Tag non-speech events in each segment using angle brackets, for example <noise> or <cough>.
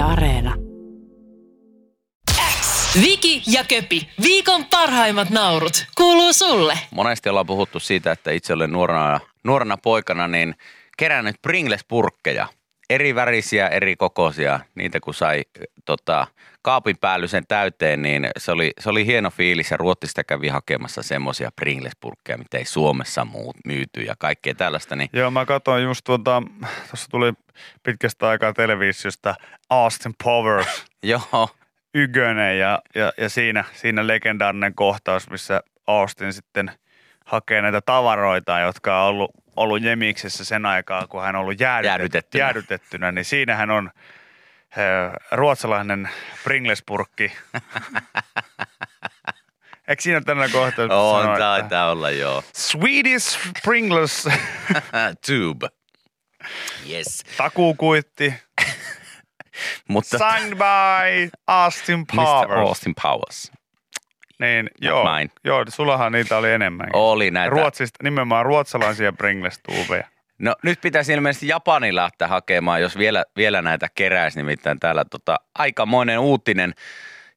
Yle Areena. Viki ja Köpi, viikon parhaimmat naurut, kuuluu sulle. Monesti ollaan puhuttu siitä, että itse olen nuorena, nuorena poikana niin kerännyt Pringles-purkkeja. Eri värisiä, eri kokoisia. Niitä kun sai tota, kaapin päällysen täyteen, niin se oli, se oli hieno fiilis. Ja Ruotsista kävi hakemassa semmoisia Pringles-purkkeja, mitä ei Suomessa muut myyty ja kaikkea tällaista. Niin Joo, mä katsoin just tuota, tuossa tuli pitkästä aikaa televisiosta Austin Powers <laughs> joo, Ykönen ja, ja, ja siinä, siinä legendaarinen kohtaus, missä Austin sitten hakee näitä tavaroita, jotka on ollut, ollut Jemiksessä sen aikaa, kun hän on ollut jäädytet, Jäädytettynä. jäädytettynä, niin siinähän on ruotsalainen Pringles-purkki. <laughs> Eikö siinä kohtaus? missä on, että taitaa olla joo. Swedish Pringles <laughs> Tube. Yes. takuukuitti, <laughs> Mutta signed by Austin Mr. Powers. Austin Powers. Niin, joo, mine. joo, sullahan niitä oli enemmän. Oli näitä. Ruotsista, nimenomaan ruotsalaisia Pringles-tuubeja. No nyt pitäisi ilmeisesti Japani lähteä hakemaan, jos vielä, vielä näitä keräisi. Nimittäin täällä tota, aikamoinen uutinen.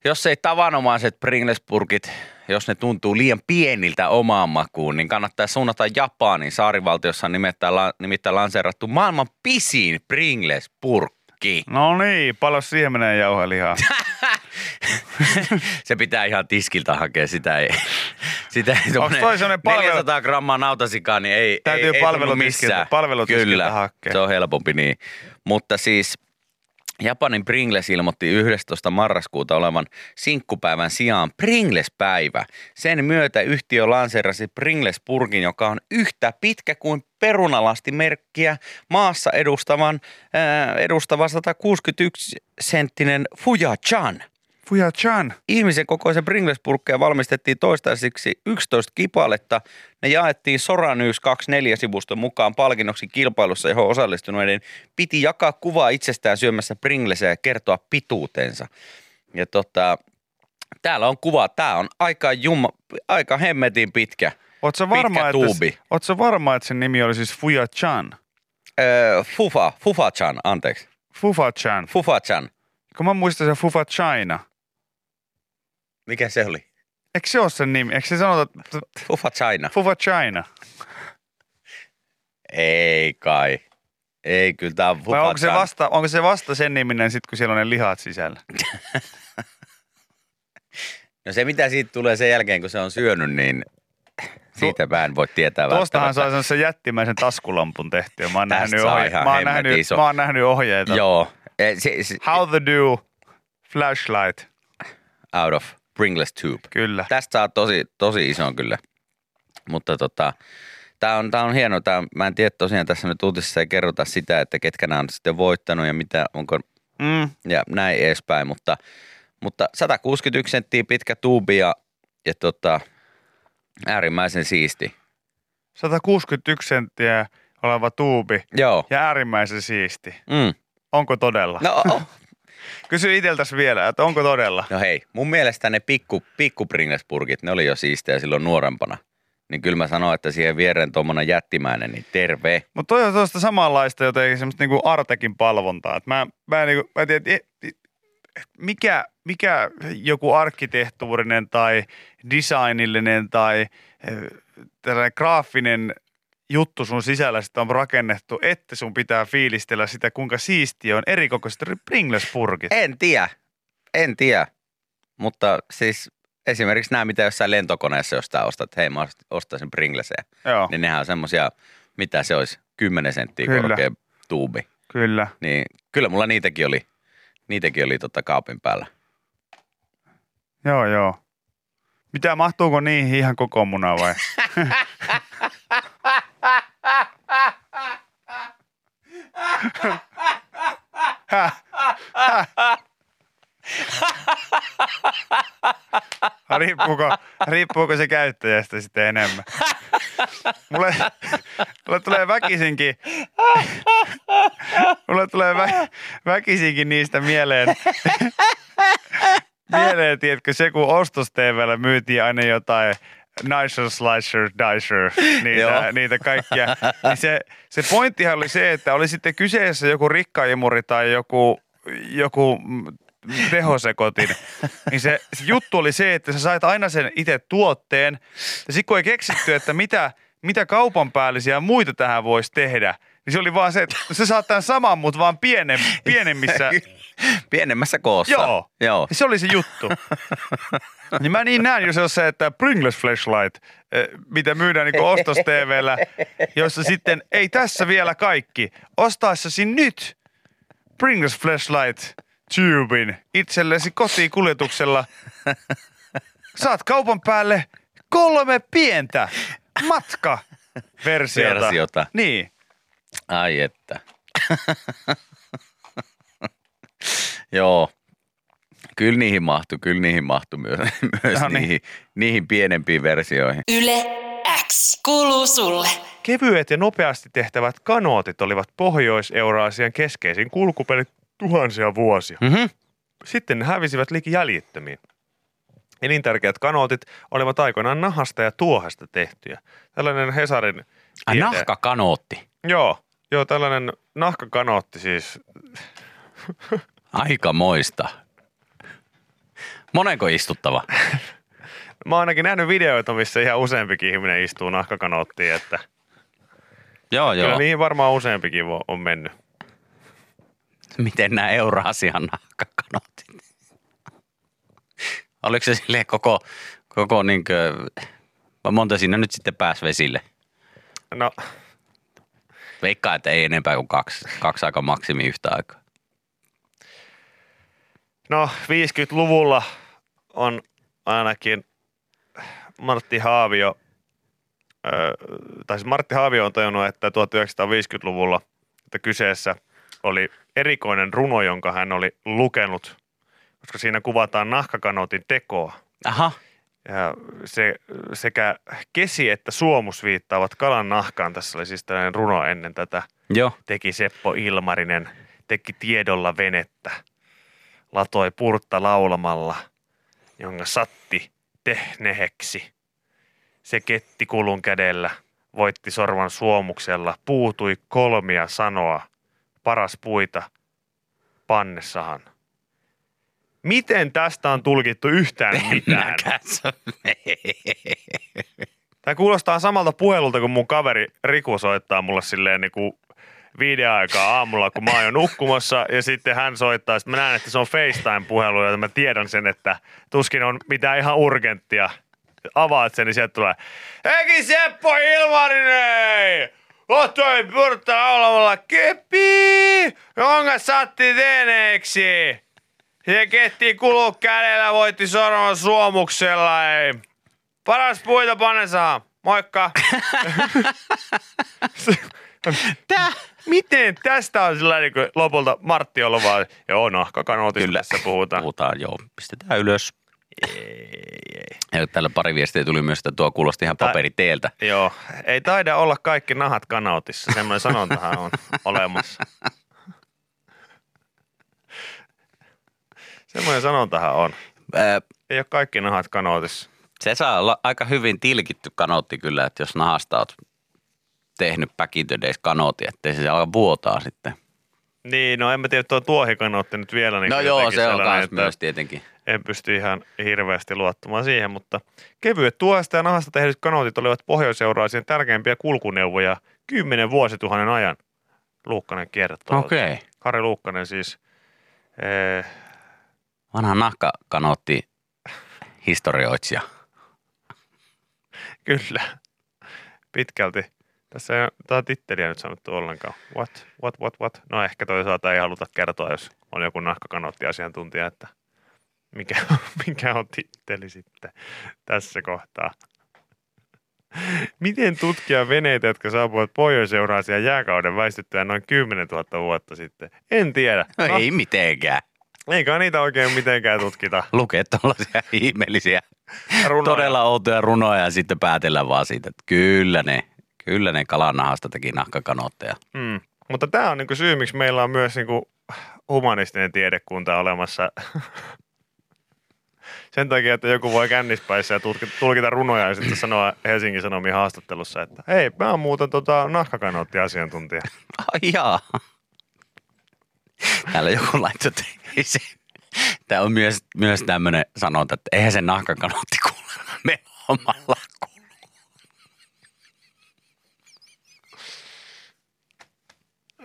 Jos ei tavanomaiset Pringles-purkit, jos ne tuntuu liian pieniltä omaan makuun, niin kannattaa suunnata Japaniin. Saarivaltiossa on nimittäin, nimittäin lanseerattu maailman pisin Pringles-purkki. No niin, paljon siihen menee jauhelihaa. <laughs> Se pitää ihan tiskiltä hakea, sitä ei. Sitä ei tommonen toi palvelu- 400 grammaa nautasikaa, niin ei, Täytyy ei, ei missään. Kyllä, hakea. se on helpompi niin. Mutta siis Japanin Pringles ilmoitti 11. marraskuuta olevan sinkkupäivän sijaan Pringles-päivä. Sen myötä yhtiö lanseerasi Pringles-purkin, joka on yhtä pitkä kuin perunalasti-merkkiä maassa edustavan, ää, edustava 161-senttinen Fuja-chan. Fuja Chan. Ihmisen kokoisen Pringles-purkkeja valmistettiin toistaiseksi 11 kipaletta. Ne jaettiin Sora News 24 sivuston mukaan palkinnoksi kilpailussa, johon osallistuneiden piti jakaa kuvaa itsestään syömässä Pringlesia ja kertoa pituutensa. Ja tota, täällä on kuva. Tää on aika, jumma, aika hemmetin pitkä. Sä varma, Pitkä että, tuubi. oot sä varma, että sen nimi oli siis Fuja Chan? Öö, Fufa, Fufa-chan, anteeksi. Fufa Chan. Fufa-chan. Kun mä muistan se Fufa China. Mikä se oli? Eikö se ole sen nimi? Eikö se sanota että Fufa-china. Fufa China? Ei kai. Ei, kyllä tää on Vai onko se, vasta, onko se vasta sen niminen sit, kun siellä on ne lihat sisällä? <laughs> No se, mitä siitä tulee sen jälkeen, kun se on syönyt, niin siitä mä en voi tietää Tuostahan välttämättä. sen jättimäisen taskulampun tehtyä. Mä oon, Tästä nähnyt, saa ohje- mä, oon nähnyt, iso. mä oon nähnyt ohjeita. Joo. Eh, Se, se, How to do flashlight. out of Pringles tube. Kyllä. Tästä saa tosi, tosi ison kyllä. Mutta tota, tämä on, tää on hieno. Tää mä en tiedä tosiaan tässä nyt uutisessa ei kerrota sitä, että ketkä nämä on sitten voittanut ja mitä, onko Mm. ja näin edespäin. Mutta, mutta 161 senttiä pitkä tuubi ja, ja tota, äärimmäisen siisti. 161 senttiä oleva tuubi Joo. ja äärimmäisen siisti. Mm. Onko todella? No. Kysy iteltäs vielä, että onko todella? no hei, mun mielestä ne pikku, pikku Pringles-purkit, ne oli jo siistejä silloin nuorempana. Niin kyllä mä sanoin, että siihen viereen tuommoinen jättimäinen, niin terve. Mutta toi on tuosta samanlaista jotenkin semmoista niinku Artekin palvontaa. Et mä, mä, niinku, mä en tiedä, et- et- mikä, mikä joku arkkitehtuurinen tai designillinen tai eh, tällainen graafinen juttu sun sisällä sitten on rakennettu, että sun pitää fiilistellä sitä, kuinka siistiä on erikokoiset Pringles-purkit. En tiedä, en tiedä. Mutta siis esimerkiksi nämä, mitä jossain lentokoneessa jostain ostat, että hei mä ost- ostaisin Pringleseja, Joo, niin nehän on semmosia, mitä se olisi, 10 senttiä Kyllä. korkea tuubi. kyllä. Niin kyllä mulla niitäkin oli, niitäkin oli tota kaapin päällä. Joo, joo. Mitä, mahtuuko niihin ihan koko muna vai? <laughs> Häh? Häh? Riippuuko, riippuuko se käyttäjästä sitten enemmän? Mulle, mulle tulee väkisinkin, mulle tulee vä, väkisinkin niistä mieleen, mieleen, tiedätkö, se kun ostos myytiin aina jotain Nicer Slicer Dicer, <laughs> niitä, niitä kaikkia. Niin se, se pointtihan oli se, että oli sitten kyseessä joku rikkaimuri tai joku joku tehosekotin, niin se, se juttu oli se, että sä sait aina sen itse tuotteen. Ja sitten kun ei keksitty, että mitä, mitä kaupan päällisiä muita tähän voisi tehdä, niin se oli vaan se, että sä saat tämän saman, mutta vaan pienem, <laughs> pienemmissä. <laughs> Pienemmässä koossa. Joo. Joo. Se oli se juttu. <laughs> niin mä niin näen jo se, että Pringles Flashlight, eh, mitä myydään niin ostos TVllä, jossa sitten, ei tässä vielä kaikki, ostaessasi nyt Pringles Flashlight Tubein itsellesi kotiin kuljetuksella. Saat kaupan päälle kolme pientä matka versiota. Versiota. Niin. Ai että. <laughs> Joo. Kyllä niihin mahtui, kyllä niihin mahtui myös, <laughs> myös No niin. niihin, niihin pienempiin versioihin. Yle X kuuluu sulle. Kevyet ja nopeasti tehtävät kanootit olivat Pohjois-Euraasian keskeisin kulkupeli tuhansia vuosia. Mhm. Sitten ne hävisivät liki jäljittömiin. Elintärkeät kanootit olivat aikoinaan nahasta ja tuohesta tehtyjä. Tällainen Hesarin... Ai tiede- nahkakanootti. Joo, joo, tällainen nahkakanootti siis. <laughs> Aika moista. Monenko istuttava? <laughs> Mä oon ainakin nähnyt videoita, missä ihan useampikin ihminen istuu nahkakanoottiin, että Joo, kyllä joo. niihin varmaan useampikin on mennyt. Miten nämä Euraasian nahkakanootit? Oliko se silleen koko, koko niinkö, vai monta siinä nyt sitten pääsi vesille? No, Veikkaa, että ei enempää kuin kaksi, kaksi aika maksimi yhtä aikaa. No 50-luvulla on ainakin Martti Haavio, ö, tai siis Martti Haavio on tajunnut, että 1950-luvulla, että kyseessä oli erikoinen runo, jonka hän oli lukenut, koska siinä kuvataan nahkakanootin tekoa. Aha, Ja se, sekä kesi että suomus viittaavat kalan nahkaan. Tässä oli siis tällainen runo ennen tätä joo. teki Seppo Ilmarinen, teki tiedolla venettä, latoi purtta laulamalla, jonka satti tehneheksi. Se ketti kulun kädellä, voitti sorvan suomuksella, puutui kolmia sanoa, paras puita pannessahan. Miten tästä on tulkittu yhtään mitään? Tämä kuulostaa samalta puhelulta, kun mun kaveri Riku soittaa mulle silleen niin kuin viiden aikaa aamulla, kun mä oon jo nukkumassa, ja sitten hän soittaa, sitten mä näen, että se on FaceTime-puhelu, ja mä tiedän sen, että tuskin on mitään ihan urgenttia. Avaat sen, niin sieltä tulee, Heki Seppo Ilmarinen! Ottoi purtta laulamalla keppi, jonka satti teneeksi. Se ketti kulu kädellä, voitti sorman suomuksella, ei. Paras puita panesaa. Moikka. <laughs> <laughs> Tää? Miten tästä on sillä niin lopulta Martti ollut vaan, joo nahkakanootista Kyllä. tässä puhutaan. Puhutaan, joo. Pistetään ylös. Ja täällä pari viestiä tuli myös, että tuo kuulosti ihan paperiteeltä. Joo, ei taida olla kaikki nahat kanootissa, semmoinen sanontahan on <laughs> olemassa. Semmoinen sanontahan on. Ää, Ei ole kaikki nahat kanootissa. Se saa olla aika hyvin tilkitty kanootti kyllä, että jos nahasta oot tehnyt back in the days kanootti, ettei se alkaa vuotaa sitten. Niin, no en mä tiedä, tuo tuohikanootti nyt vielä. Niin no joo, se on kans myös tietenkin. En pysty ihan hirveästi luottamaan siihen, mutta kevyet tuohesta ja nahasta tehdyt kanootit olivat pohjoiseuraasien tärkeimpiä kulkuneuvoja kymmenen vuosituhannen ajan. Luukkanen kertoo. Okei. Okay. Kari Luukkanen siis. Eh, Vanha nahkakanootti historioitsija. <laughs> kyllä. Pitkälti. Tässä ei ole tätä titteliä nyt sanottu ollenkaan. What, what, what, what? No ehkä toisaalta ei haluta kertoa, jos on joku nahkakanoottiasiantuntija, että mikä, <laughs> mikä on titteli sitten tässä kohtaa. Miten tutkia veneitä, jotka saapuvat Pohjois-Euraasian jääkauden väistyttyä noin 10 000 vuotta sitten? En tiedä. No, ei mitenkään. Eikä niitä oikein mitenkään tutkita. <laughs> Lukee tuollaisia ihmeellisiä, Runoja. todella outoja runoja ja sitten päätellään vaan siitä, että kyllä ne, kyllä ne kalanahasta teki nahkakanootteja. Mm. Mutta tämä on niinku syy, miksi meillä on myös niinku humanistinen tiedekunta olemassa. <laughs> Sen takia, että joku voi kännispäissä ja tulkita, runoja ja sitten sanoa Helsingin Sanomien haastattelussa, että hei, mä oon muuten tota nahkakanoottiasiantuntija. <laughs> Ai jaa. Täällä joku laittoi, se. Tämä on myös, myös tämmöinen sanonta, että eihän se nahkakanotti kuule me omalla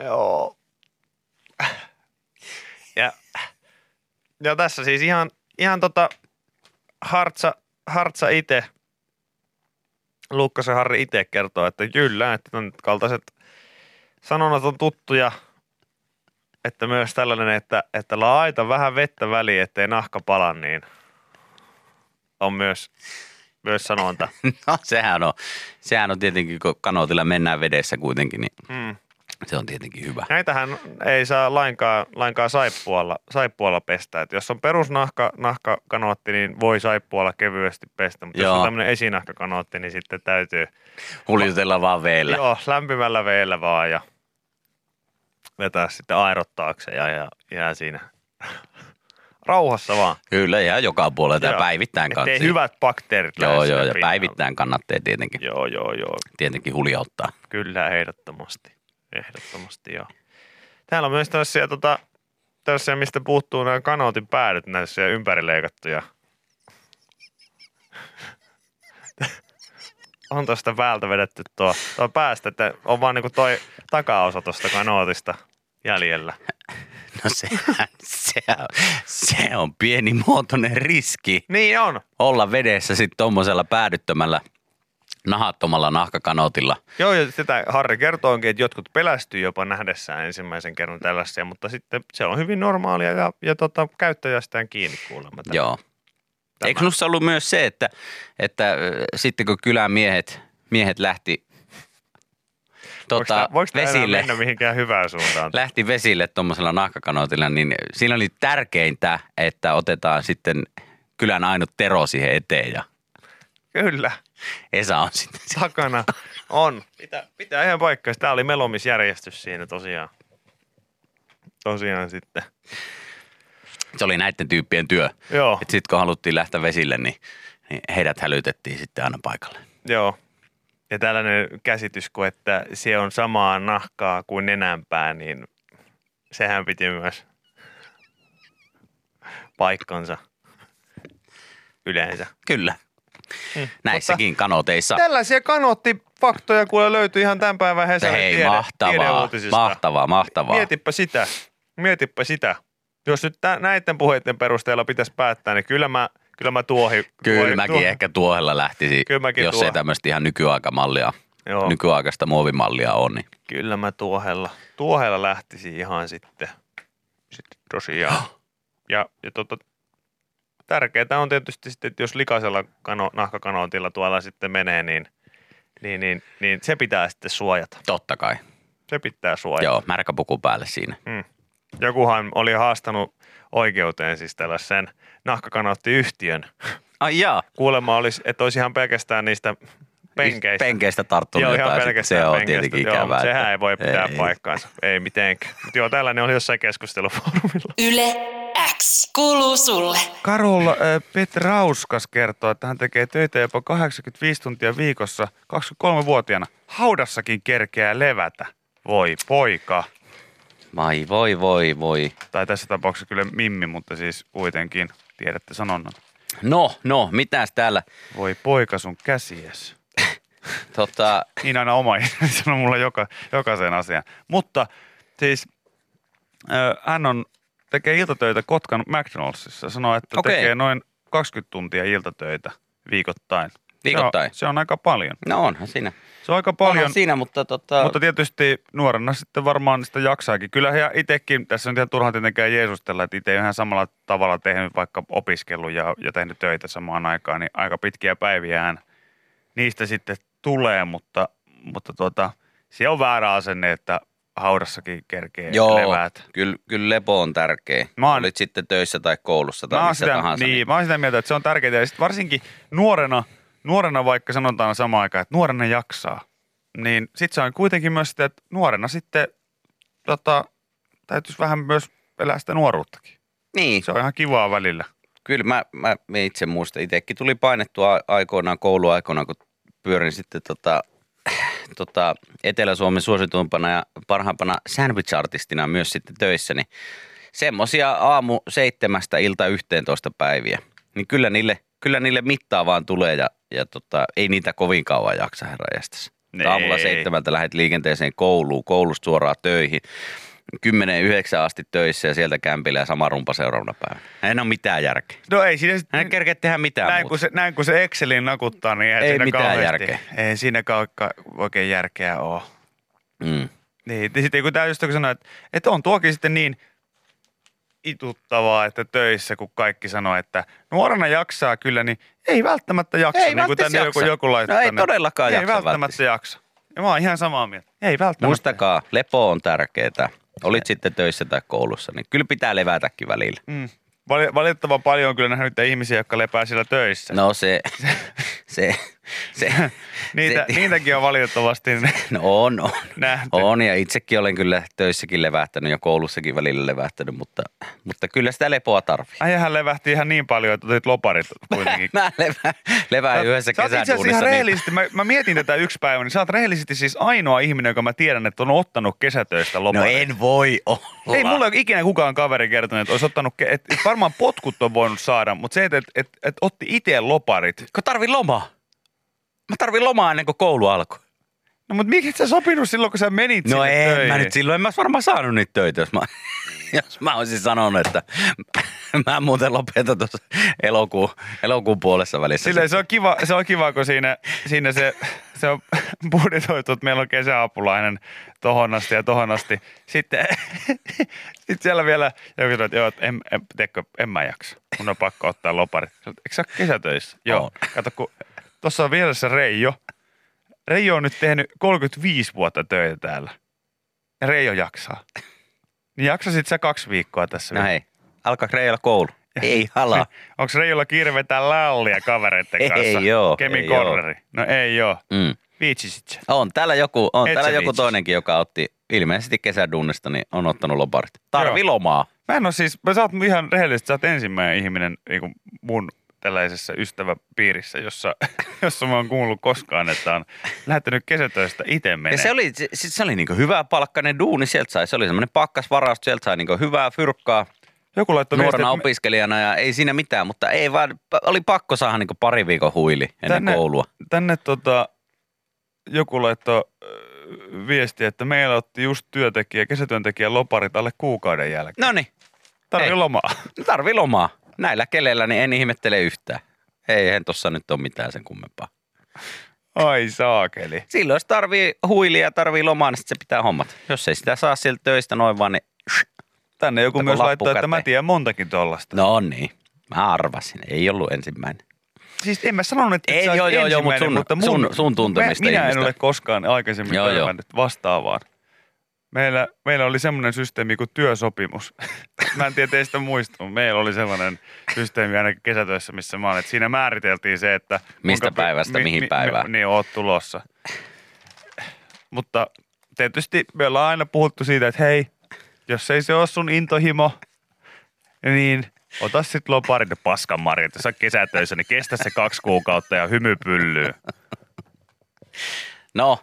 Joo. Ja, ja tässä siis ihan, ihan tota Hartsa, Hartsa itse, Lukkasen Harri itse kertoo, että kyllä, että tämän kaltaiset sanonnat on tuttuja, että myös tällainen, että, että laita vähän vettä väliin, ettei nahka pala, niin on myös, myös sanonta. <laughs> No sehän on, sehän on tietenkin, kun kanootilla mennään vedessä kuitenkin, niin Hmm. Se on tietenkin hyvä. Näitähän ei saa lainkaan, lainkaan saippualla, saippualla pestä. Et jos on perusnahka nahkakanootti, niin voi saippualla kevyesti pestä. Mutta jos on tämmöinen esinahkakanootti, niin sitten täytyy Huljutella vaan veellä. joo, lämpimällä veellä vaan ja vetää sitten aerottaakseen ja, ja jää siinä <laughs> rauhassa vaan. Kyllä, ja joka puolelta ja päivittäin Ettei kannattaa. hyvät bakteerit Joo, joo, ja päivittäin kannattaa tietenkin, Joo, joo, joo. tietenkin huljauttaa. Kyllä, ehdottomasti. Ehdottomasti, joo. Täällä on myös tällaisia, tota, tällaisia mistä puuttuu nämä kanootin päädyt, näissä ympärileikattuja. on tuosta päältä vedetty tuo, tuo päästä, että on vaan niinku toi takaosa tuosta kanootista jäljellä. No sehän, sehän, se on pienimuotoinen riski Niin on. olla vedessä sitten tuommoisella päädyttömällä nahattomalla nahkakanootilla. Joo, ja sitä Harri kertookin, että jotkut pelästyy jopa nähdessään ensimmäisen kerran tällaisia, mutta sitten se on hyvin normaalia ja, ja tota, käyttäjästään kiinni kuulemma. tämä. Joo. Tämä. Eikö sinussa ollut myös se, että, että sitten kun kylän miehet, miehet lähti Voiko tota, voiko tämä enää vesille, mennä mihinkään hyvään suuntaan? lähti vesille tuommoisella nahkakanootilla, niin siinä oli tärkeintä, että otetaan sitten kylän ainut Tero siihen eteen ja Kyllä, Esa on sitten. takana on. Pitää, pitää ihan paikkaa. Tämä oli melomisjärjestys siinä tosiaan. Tosiaan sitten. Se oli näiden tyyppien työ. Joo, Sitten kun haluttiin lähteä vesille, niin, niin heidät hälytettiin sitten aina paikalle. joo. Ja tällainen käsitys, kun että se on samaa nahkaa kuin nenänpää, niin sehän piti myös paikkansa yleensä. Kyllä. Mm, Näissäkin kanoteissa. Tällaisia kanoottifaktoja kuule löytyy ihan tämän päivän Hesarin Hei, tiede, mahtavaa, mahtavaa, mahtavaa. Mietipä sitä. Mietipä sitä. Jos nyt tä- näiden puheiden perusteella pitäisi päättää, niin kyllä mä, kyllä mä tuohi. Kyllä tuohi- mäkin tuohi- ehkä tuohella lähtisi, jos ei tuohon. tämmöistä ihan nykyaikamallia, Joo, nykyaikaista muovimallia on. Niin. kyllä mä tuohella, tuohella lähtisin ihan sitten, sitten tosiaan. Ja, ja tota, tärkeää on tietysti sitten, että jos likaisella kano, nahkakanootilla tuolla sitten menee, niin, niin, niin, niin se pitää sitten suojata. Totta kai. Se pitää suojata. Joo, märkäpuku päälle siinä. Jokuhan oli haastanut oikeuteen siis tällaisen nahkakanoottiyhtiön. Ai jaa. Kuulemma olisi, että olisi ihan pelkästään niistä penkeistä. Penkeistä tarttunut Joo, ihan jotain. pelkästään Se on penkeistä. tietenkin Joo, ikävää. Sehän että- ei voi pitää ei. paikkaansa. Ei mitenkään. Mutta joo, tällainen oli jossain keskustelufoorumilla. Yle X kuuluu sulle. Karulla äh, Petrauskas kertoo, että hän tekee töitä jopa 85 tuntia viikossa 23-vuotiaana. Haudassakin kerkeää levätä. Voi poika. Vai voi voi voi. Tai tässä tapauksessa kyllä Mimmi, mutta siis kuitenkin tiedätte sanonnan. No, no, mitäs täällä? Voi poika sun käsies. Tota, Niin aina oma <laughs> ihminen sanoo mulle joka, jokaisen asian. Mutta siis hän on, tekee iltatöitä Kotkan McDonaldsissa. Sanoo, että Okei. tekee noin 20 tuntia iltatöitä viikoittain. Viikoittain? Se on, se on aika paljon. no onhan siinä. Se on aika paljon, Onhan siinä, mutta tota... mutta tietysti nuorena sitten varmaan sitä jaksaakin. Kyllä ja itsekin, tässä on ihan turha tietenkään jeesustella, että itse ihan samalla tavalla tehnyt vaikka opiskellut ja, ja tehnyt töitä samaan aikaan, niin aika pitkiä päiviään niistä sitten tulee, mutta, mutta tuota, se on väärä asenne, että haudassakin kerkee Joo, leväät. kyllä, kyllä lepo on tärkeä. Mä oon- Olit sitten töissä tai koulussa tai missä sitä, tahansa. niin, mä oon sitä mieltä, että se on tärkeää. Ja sit varsinkin nuorena, nuorena vaikka sanotaan samaan aikaan, että nuorena jaksaa, niin sitten se on kuitenkin myös sitä, että nuorena sitten tota, täytyisi vähän myös elää sitä nuoruuttakin. niin. Se on ihan kivaa välillä. Kyllä mä, mä, mä itse muistan. Itsekin tuli painettua aikoinaan kouluaikoina, kun pyörin sitten tota, tota, Etelä-Suomen suosituimpana ja parhaimpana sandwich-artistina myös sitten töissä, niin semmosia aamu seitsemästä ilta 11 päiviä. Niin kyllä niille, kyllä niille mittaa vaan tulee ja, ja tota, ei niitä kovin kauan jaksa herra jästäs. Aamulla seitsemältä lähdet liikenteeseen kouluun, koulusta suoraan töihin. 10-9 asti töissä ja sieltä kämpillä ja sama rumpa seuraavana päivänä. Ei ole mitään järkeä. No ei siinä Hän ei kerkeä tehdä mitään näin, muuta. kun se, näin kun se Excelin nakuttaa, niin eihän Ei siinä mitään kauheasti, järkeä. Ei siinä ka- ka- oikein järkeä ole. Mm. Niin, ja sitten kun tämä just kun sanoi, että, että on tuokin sitten niin ituttavaa, että töissä, kun kaikki sanoo, että nuorena jaksaa kyllä, niin ei välttämättä jaksa. Ei niin kuin välttämättä tänne joku, jaksa. joku laittaa No ei todellakaan ei jaksa välttämättä välttämättä. jaksa. Ja mä oon ihan samaa mieltä. Ei välttämättä. Muistakaa, lepo on tärkeää. Olit sitten töissä tai koulussa, niin kyllä pitää levätäkin välillä. Mm. Vali- Valitettavan paljon on kyllä nähnyt ihmisiä, jotka lepää siellä töissä. No se, <laughs> se, se, <laughs> Niitä, se, niitäkin on valitettavasti <laughs> no on, on. nähty. On ja itsekin olen kyllä töissäkin levähtänyt ja koulussakin välillä levähtänyt, mutta, mutta kyllä sitä lepoa tarvii. Äijähän levähti ihan niin paljon, että otit loparit kuitenkin. <laughs> Mä levään, levään yhdessä sä oot itse asiassa ihan. Niin, rehellisesti, mä, mä, mietin tätä yksi päivä, niin sä oot rehellisesti siis ainoa ihminen, joka mä tiedän, että on ottanut kesätöistä no loparit. en voi olla. Ei mulle ole ikinä kukaan kaveri kertonut, että olisi ottanut, ke- et, et varmaan potkut on voinut saada, mutta se, että et, et, et otti itse loparit. Kun tarvii lomaa. Mä tarvin lomaa ennen kuin koulu alkoi. No mutta miksi et sä sopinut silloin, kun sä menit No sinne en töihin? mä nyt silloin, en mä varmaan saanut niitä töitä, jos mä, <laughs> jos mä olisin sanonut, että <laughs> mä muuten lopetan tuossa elokuun, elokuun puolessa välissä. Silleen se on kiva, se on kiva kun siinä, siinä se, se on <laughs> budjetoitu, että meillä on kesäapulainen tohon asti ja tohon asti. Sitten, sitten siellä vielä joku sanoo, että joo, että en, en, teekö, en mä jaksa. Mun on pakko ottaa loparit. Eikö sä ole kesätöissä? Joo. On. Kato, kun tuossa on vielä se Reijo. Reijo on nyt tehnyt 35 vuotta töitä täällä. Ja Reijo jaksaa. Niin jaksasit sä kaksi viikkoa tässä No vielä? hei, alkaa Reijalla koulu. <laughs> Ei halaa. Onko Reijolla kiire vetää lallia kavereiden Ei kanssa? oo, Kemin ei corneri. No ei oo. Mm. Viitsisit sä? On täällä joku, on Et täällä joku viitsis. toinenkin, joka otti ilmeisesti kesädunnista, niin on ottanut loparit. Tarvi Joo. lomaa. Mä en oo siis, mä sä oot ihan rehellisesti, sä oot ensimmäinen ihminen niin mun tällaisessa ystäväpiirissä, jossa, <laughs> jossa mä oon kuullut koskaan, että on lähtenyt kesätöistä itse menee. Ja se oli, se, se oli niinku hyvä palkkainen duuni, sieltä sai, se oli semmoinen pakkasvaraus, sieltä sai niinku hyvää fyrkkaa Joku laittoi nuorena viestiä, että opiskelijana ja ei siinä mitään, mutta ei vaan, oli pakko saada niinku pari viikon huili ennen Tänne- koulua. tänne tota, joku laittoi viestiä, että meillä otti just työntekijä, kesätyöntekijä loparit alle kuukauden jälkeen. No niin, Tarvii ei. lomaa. tarvi lomaa. Näillä keleillä niin en ihmettele yhtään. Eihän tossa nyt ole mitään sen kummempaa. Ai saakeli. Silloin jos tarvii huilia ja tarvii lomaa, niin sit se pitää hommata. Jos ei sitä saa sieltä töistä noin vaan, niin Tänne joku myös laittoi, että mä tiedän montakin tollasta. no niin. Mä arvasin, ei ollut ensimmäinen. Siis en mä sanonut, että Ei, sä joo, joo, joo, mut ensimmäinen, sun- mutta mun, sun- sun tuntemista mä, Minä en ihmistä. ole koskaan aikaisemmin Joo, joo. vastaavaan. Meillä, meillä oli semmoinen systeemi kuin työsopimus. <laughs> mä en tiedä teistä muista, mutta meillä oli sellainen systeemi ainakin kesätöissä, missä mä olen. Että siinä määriteltiin se, että... Mistä päivästä mihin päivään. niin, oot tulossa. Mutta tietysti me ollaan aina puhuttu siitä, että hei, jos ei se ole sun intohimo, niin ota sit loparin paskan marjat. Jos kesätöissä, niin kestä se kaksi kuukautta ja hymy pyllyy. No,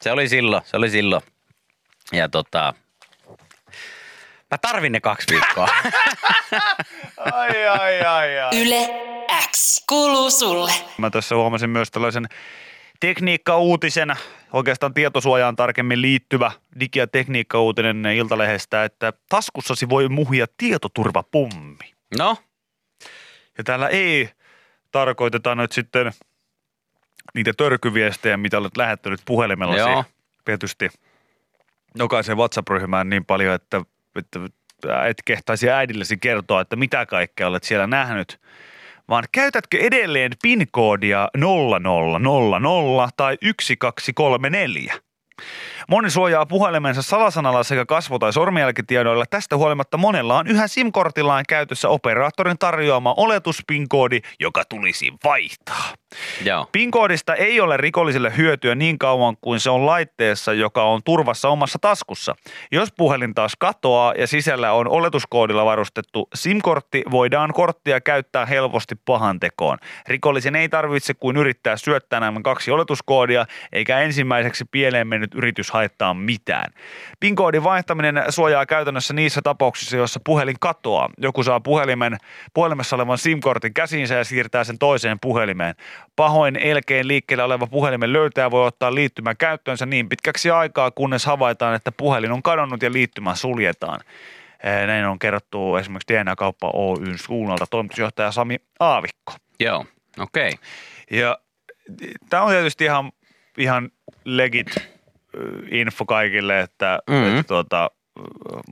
se oli silloin, se oli silloin. Ja tota, mä tarvin ne kaksi viikkoa. <laughs> Ai, ai, ai, ai. Yle X kuuluu sulle. Mä tässä huomasin myös tällaisen tekniikka-uutisen, oikeastaan tietosuojaan tarkemmin liittyvä digi- ja tekniikka-uutinen Iltalehdestä, että taskussasi voi muhia tietoturvapommi. No, Ja täällä ei tarkoiteta nyt sitten niitä törkyviestejä, mitä olet lähettänyt puhelimellasi. Joo. Tietysti jokaisen WhatsApp-ryhmään niin paljon, että, että et kehtaisi äidillesi kertoa, että mitä kaikkea olet siellä nähnyt. Vaan käytätkö edelleen PIN-koodia 0000 tai 1234? Moni suojaa puhelimensa salasanalla sekä kasvo- tai sormenjälkitiedoilla. Tästä huolimatta monella on yhä SIM-kortillaan käytössä operaattorin tarjoama oletuspinkoodi, joka tulisi vaihtaa. PIN-koodista ei ole rikollisille hyötyä niin kauan kuin se on laitteessa, joka on turvassa omassa taskussa. Jos puhelin taas katoaa ja sisällä on oletuskoodilla varustettu SIM-kortti, voidaan korttia käyttää helposti pahan tekoon. Rikollisen ei tarvitse kuin yrittää syöttää nämä kaksi oletuskoodia, eikä ensimmäiseksi pieleen mennyt yritys haittaa mitään. PIN-koodin vaihtaminen suojaa käytännössä niissä tapauksissa, joissa puhelin katoaa. Joku saa puhelimen, puhelimessa olevan SIM-kortin käsiinsä ja siirtää sen toiseen puhelimeen. Pahoin elkeen liikkeellä oleva puhelimen löytäjä voi ottaa liittymän käyttöönsä niin pitkäksi aikaa, kunnes havaitaan, että puhelin on kadonnut ja liittymä suljetaan. Eh, Näin on kerrottu esimerkiksi DNA-kauppa Oyn suunnalta toimitusjohtaja Sami Aavikko. Joo. Okei. Okay. Ja tämä on tietysti ihan, ihan legit ö, info kaikille, että, Mhm. mm-hmm. että tuota,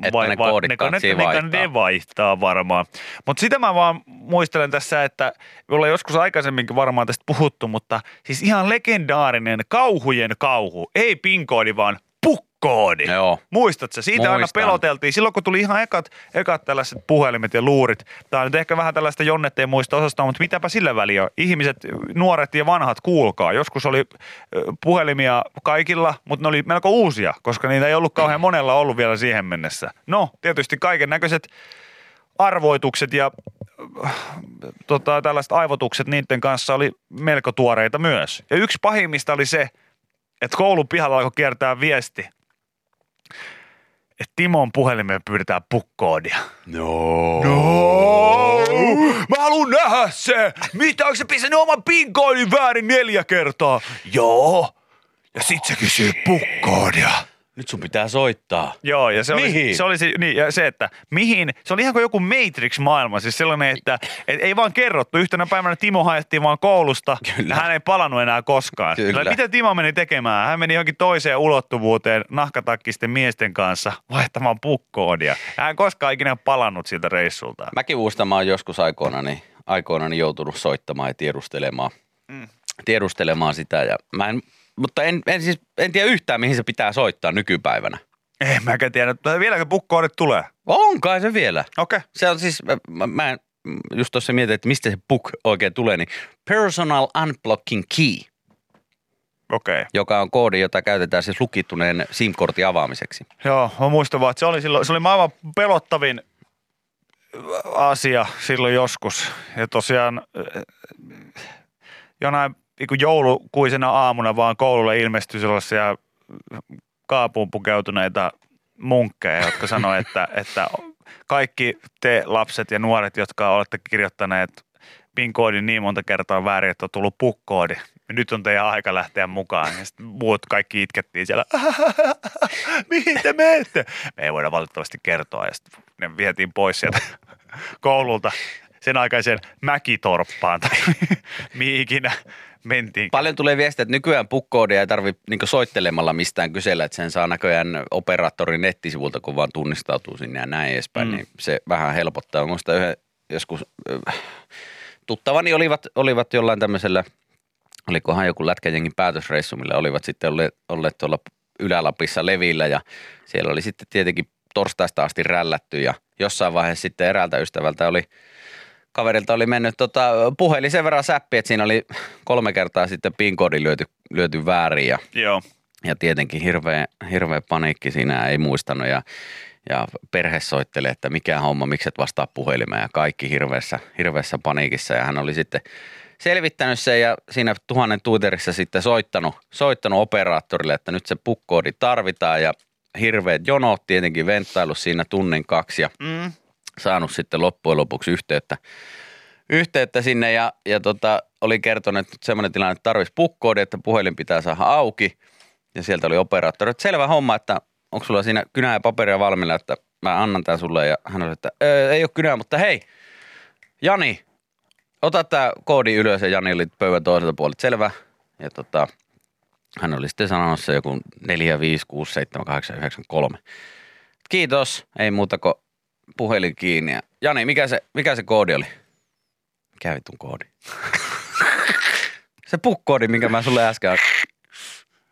Että ne koodit ne, ne, ne, ne, vaihtaa. ne vaihtaa varmaan. Mutta sitä mä vaan muistelen tässä, että me ollaan joskus aikaisemminkin varmaan tästä puhuttu, mutta siis ihan legendaarinen kauhujen kauhu. Ei pinkoodi, vaan pukkoodi. Joo. Muistatko? Siitä aina peloteltiin. Silloin kun tuli ihan ekat, ekat tällaiset puhelimet ja luurit. Tämä on nyt ehkä vähän tällaista jonnetteen muista osasta, mutta mitäpä sillä väliä. Ihmiset, nuoret ja vanhat, kuulkaa. Joskus oli puhelimia kaikilla, mutta ne oli melko uusia, koska niitä ei ollut kauhean monella ollut vielä siihen mennessä. No, tietysti kaiken näköiset arvoitukset ja tota, tällaiset aivotukset niiden kanssa oli melko tuoreita myös. Ja yksi pahimmista oli se, että koulun pihalla alkoi kiertää viesti, että Timon puhelimeen pyydetään pukkoodia. No. No, mä haluun nähdä se. Mitä, onko se pistänyt oman pinkoodin väärin neljä kertaa? Joo. Ja sit se kysyy pukkoodia. Nyt sun pitää soittaa. Joo, ja se oli, Mihin? se oli se, niin, ja se, että mihin, se oli ihan kuin joku Matrix-maailma, siis sellainen, että et ei vaan kerrottu. Yhtenä päivänä Timo haettiin vaan koulusta, Kyllä. ja hän ei palannut enää koskaan. Kyllä. Mitä Timo meni tekemään? Hän meni johonkin toiseen ulottuvuuteen nahkatakkisten miesten kanssa vaihtamaan pukkoodia. Ja hän koskaan ikinä palannut siltä reissulta. Mäkin muistan, mä oon joskus aikoinani, aikoinani joutunut soittamaan ja tiedustelemaan, mm. tiedustelemaan sitä. Ja mä en, mutta en, en, siis, en tiedä yhtään, mihin se pitää soittaa nykypäivänä. Ei mäkään tiedä, että vieläkö pukkoodit tulee? On kai se vielä. Okei. Okay. Se on siis, mä, mä just tuossa mietin, että mistä se book oikein tulee, niin Personal Unblocking Key, Okei. Okay. joka on koodi, jota käytetään siis lukittuneen SIM-kortin avaamiseksi. Joo, mä muistan vaan, että se oli, silloin, se oli maailman pelottavin asia silloin joskus. Ja tosiaan äh, jonain niin joulukuisena aamuna vaan koululle ilmestyi sellaisia kaapuun pukeutuneita munkkeja, jotka sanoi, että, <laughs> että kaikki te lapset ja nuoret, jotka olette kirjoittaneet PIN-koodin niin monta kertaa väärin, että on tullut pukkoodi. Nyt on teidän aika lähteä mukaan. Ja sitten muut kaikki itkettiin siellä. <laughs> Mihin te menette? Me ei voida valitettavasti kertoa. Ja sitten ne vietiin pois sieltä <laughs> koululta sen aikaiseen mäkitorppaan tai mihin ikinä mentiin. Paljon tulee viestiä, että nykyään pukkoodia ei tarvitse niin soittelemalla mistään kysellä, että sen saa näköjään operaattorin nettisivulta, kun vaan tunnistautuu sinne ja näin edespäin, Mm. niin se vähän helpottaa. Muista yhden joskus äh, tuttavani olivat, olivat jollain tämmöisellä, olikohan joku lätkäjengin päätösreissu, millä olivat sitten olleet, olleet tuolla Ylä-Lapissa levillä ja siellä oli sitten tietenkin torstaista asti rällätty ja jossain vaiheessa sitten eräältä ystävältä oli kaverilta oli mennyt tota, puhelin sen verran säppi, että siinä oli kolme kertaa sitten PIN-koodi lyöty, lyöty väärin ja, Joo. ja tietenkin hirveä, hirveä paniikki siinä ei muistanut ja, ja perhe soittelee, että mikä homma, miksi et vastaa puhelimeen ja kaikki hirveässä, hirveässä paniikissa ja hän oli sitten selvittänyt sen ja siinä tuhannen Twitterissä sitten soittanut, soittanut operaattorille, että nyt se pukkoodi tarvitaan ja hirveät jonot tietenkin venttailu siinä tunnin kaksi ja Mm. Saanut sitten loppujen lopuksi yhteyttä, yhteyttä sinne ja, ja tota, oli kertonut, että semmoinen tilanne, että tarvitsisi pukkoodi, että puhelin pitää saada auki. Ja sieltä oli operaattori, että selvä homma, että onko sulla siinä kynää ja paperia valmiina, että mä annan tämän sulle. Ja hän oli, että "Öö, ei ole kynää, mutta hei, Jani, ota tämä koodi ylös ja Jani oli pöydän toiselta puolelta, selvä. Ja tota, hän oli sitten sanonut se joku 4, 5, 6, 7, 8, 9, 3. Kiitos, ei muuta kuin puhelin kiinni. Ja Jani, mikä se, mikä se koodi oli? Mikä vitun koodi? se pukkoodi, minkä mä sulle äsken...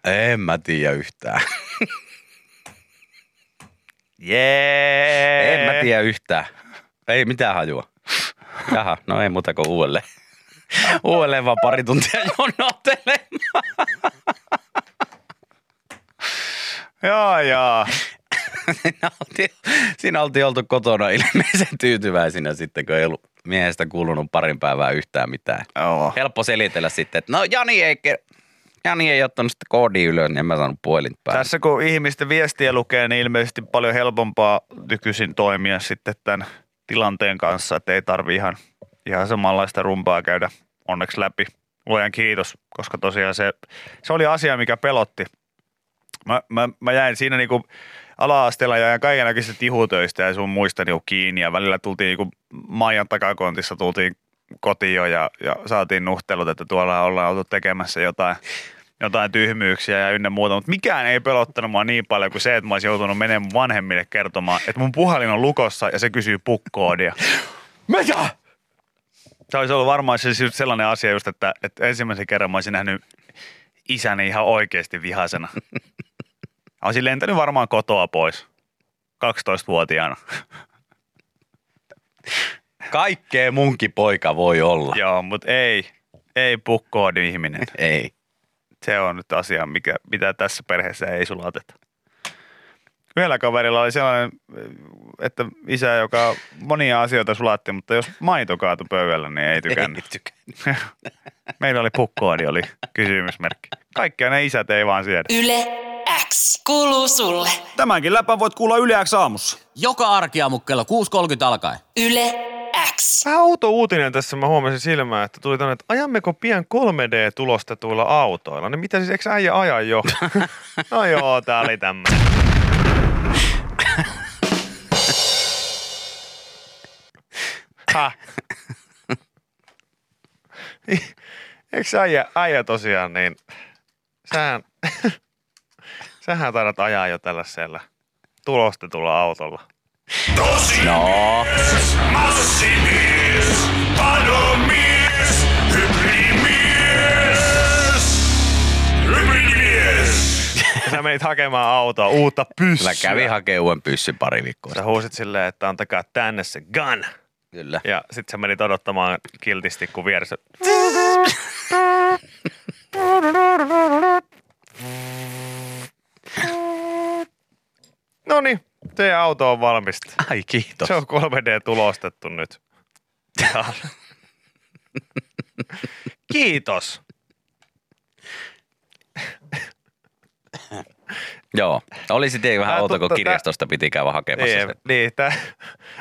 En mä tiedä yhtään. Jee! En mä tiedä yhtään. Ei mitään hajua. Jaha, no ei muuta kuin uudelleen. Uudelleen vaan pari tuntia jonottelemaan. Joo, joo. Siinä oltiin, siinä oltiin oltu kotona ilmeisen tyytyväisinä sitten, kun ei ollut miehestä kuulunut parin päivää yhtään mitään. Joo. Helppo selitellä sitten, että no Jani ei, Jani ei ottanut sitä koodia ylös, niin en mä saanut puhelinta päälle. Tässä kun ihmisten viestiä lukee, niin ilmeisesti paljon helpompaa nykyisin toimia sitten tämän tilanteen kanssa, että ei tarvi ihan, ihan samanlaista rumpaa käydä onneksi läpi. Luojan kiitos, koska tosiaan se, se oli asia, mikä pelotti. Mä, mä, mä jäin siinä niinku ala-asteella ja kaikenlaisista tihutöistä ja sun muista niinku kiinni ja välillä tultiin niinku Maijan takakontissa tultiin kotiin jo ja, ja saatiin nuhtelut, että tuolla ollaan oltu tekemässä jotain, jotain tyhmyyksiä ja ynnä muuta, mutta mikään ei pelottanut mua niin paljon kuin se, että mä olisin joutunut menemään mun vanhemmille kertomaan, että mun puhelin on lukossa ja se kysyy pukkoodia. Mitä? Se olisi ollut varmaan siis just sellainen asia just, että, että ensimmäisen kerran mä olisin nähnyt isäni ihan oikeasti vihasena. Olisin lentänyt varmaan kotoa pois 12-vuotiaana. Kaikkea munkin poika voi olla. Joo, mutta ei, ei pukkoodi ihminen. <laughs> Ei. Se on nyt asia, mikä, mitä tässä perheessä ei sulateta. Yhdellä kaverilla oli sellainen, että isä, joka monia asioita sulatti, mutta jos maito kaatui pöydällä, niin ei tykännyt. Ei tykännyt. <laughs> Meillä oli pukkoodi, oli kysymysmerkki. Kaikkia ne isät ei vaan siedä. Yle kuuluu sulle. Tämänkin läpän voit kuulla Yle X aamussa. Joka arkiaamu kello 6.30 alkaen. Yle X. Vähän outo uutinen tässä mä huomasin silmään, että tuli tänne, että ajammeko pian 3D-tulostetuilla autoilla. Niin mitä siis, eikö äijä aja jo? <laughs> no joo, tää oli tämmönen. Häh? Eikö äijä, äijä tosiaan niin, sähän, sähän taidat ajaa jo tällaisella tulostetulla autolla. No, Massimies, panomies, hybridimies, hybridimies. Ja sä menit hakemaan autoa, uutta pyssyä. mä kävin hakemaan uuden pyssyn pari viikkoa Sä huusit silleen, että antakaa tänne se gun. Kyllä. Ja sit sä menit odottamaan kiltisti, kun vieressä... <laughs> No niin, teidän auto on valmista. Ai kiitos. Se on 3D-tulostettu nyt. <laughs> Kiitos. <laughs> Joo. Oli sitten vähän outo, kun tu- tää- kirjastosta piti käydä hakemassa Niin, sitä. niin tää,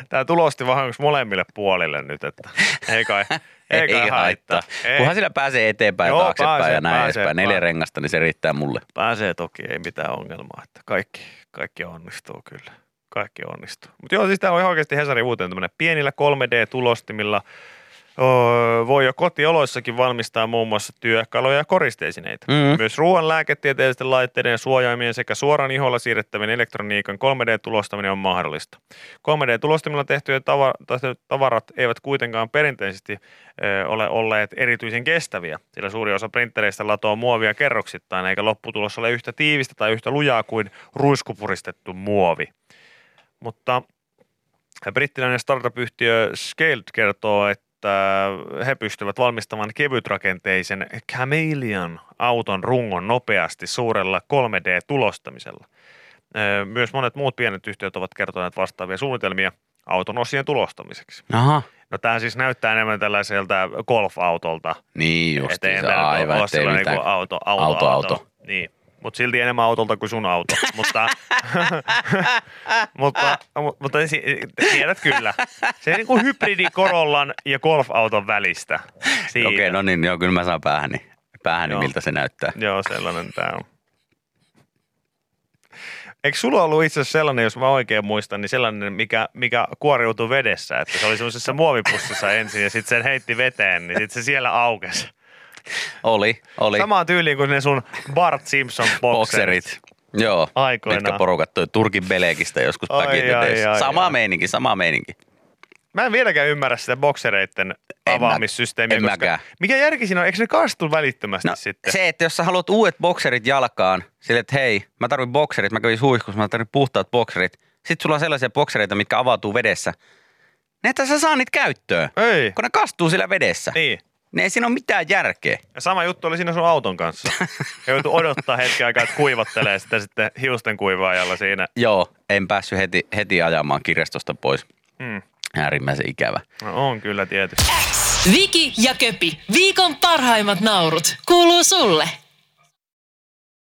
tää tulosti vahingoksi molemmille puolille nyt, että ei kai, <laughs> ei kai haittaa. Ei, Kunhan sillä pääsee eteenpäin, Joo, taaksepäin pääsee, ja näin pääsee, edespäin. Neljä pääsee. rengasta, niin se riittää mulle. pääsee toki, ei mitään ongelmaa, että kaikki, kaikki onnistuu kyllä. Kaikki onnistuu. Mutta joo, siis täällä on ihan oikeasti Hesarin uuteen tämmöinen pienillä 3D-tulostimilla öö, voi jo kotioloissakin valmistaa muun muassa työkaluja ja koristeisineitä. Mm. Myös ruoan lääketieteellisten laitteiden ja suojaimien sekä suoraan iholla siirrettävien elektroniikan 3D-tulostaminen on mahdollista. 3D-tulostimilla tehtyjä tavarat eivät kuitenkaan perinteisesti ole olleet erityisen kestäviä, sillä suuri osa printtereistä latoo muovia kerroksittain, eikä lopputulos ole yhtä tiivistä tai yhtä lujaa kuin ruiskupuristettu muovi. Mutta brittiläinen startup-yhtiö Scaled kertoo, että he pystyvät valmistamaan kevytrakenteisen Chameleon auton rungon nopeasti suurella 3D-tulostamisella. Ö, Myös monet muut pienet yhtiöt ovat kertoneet vastaavia suunnitelmia auton osien tulostamiseksi. Aha. No tämä siis näyttää enemmän tällaiselta golf-autolta. Niin just, se ole- aivan, ettei mitään. auto, auto, Auto, auto, auto. Niin, mutta silti enemmän autolta kuin sun auto. mutta, mutta, mu- mutta tiedät kyllä. Se on niin kuin hybridi Corollan ja golf-auton välistä. Okei, no niin, joo, kyllä mä saan päähäni, päähäni Joo. miltä se näyttää. Joo, sellainen tämä on. Eikö sulla ollut itse asiassa sellainen, jos mä oikein muistan, niin sellainen, mikä, mikä kuoriutui vedessä, että se oli semmoisessa muovipussissa ensin ja sitten sen heitti veteen, niin sitten se siellä aukesi. Oli, oli. Samaan tyyliin kuin ne sun Bart Simpson bokserit. Bokserit. Joo, Aikoinaan. mitkä porukat toi Turkin Belekistä joskus Ai, päkiteteissä. ai, ai, Sama ai. meininki, sama meininki. Mä en vieläkään ymmärrä sitä boksereiden En avaamissysteemiä. mä- en koska mäkään. Mikä järki siinä on? Eikö ne kastu välittömästi No, sitten? se, että jos sä haluat uudet bokserit jalkaan, sille, että hei, mä tarvin bokserit, mä kävin suihkussa, mä tarvin puhtaat bokserit. Sitten sulla on sellaisia boksereita, mitkä avautuu vedessä. Ne et sä saa niitä käyttöön, Ei. kun ne kastuu sillä vedessä. Niin. Ne ei siinä ole mitään järkeä. Ja sama juttu oli siinä sun auton kanssa. He joutu odottaa hetken aikaa, että kuivottelee sitä sitten hiusten kuivaajalla siinä. Joo, en päässyt heti, heti ajamaan kirjastosta pois. Hmm. Äärimmäisen ikävä. No, on kyllä tietysti. Viki ja Köpi, viikon parhaimmat naurut, kuuluu sulle.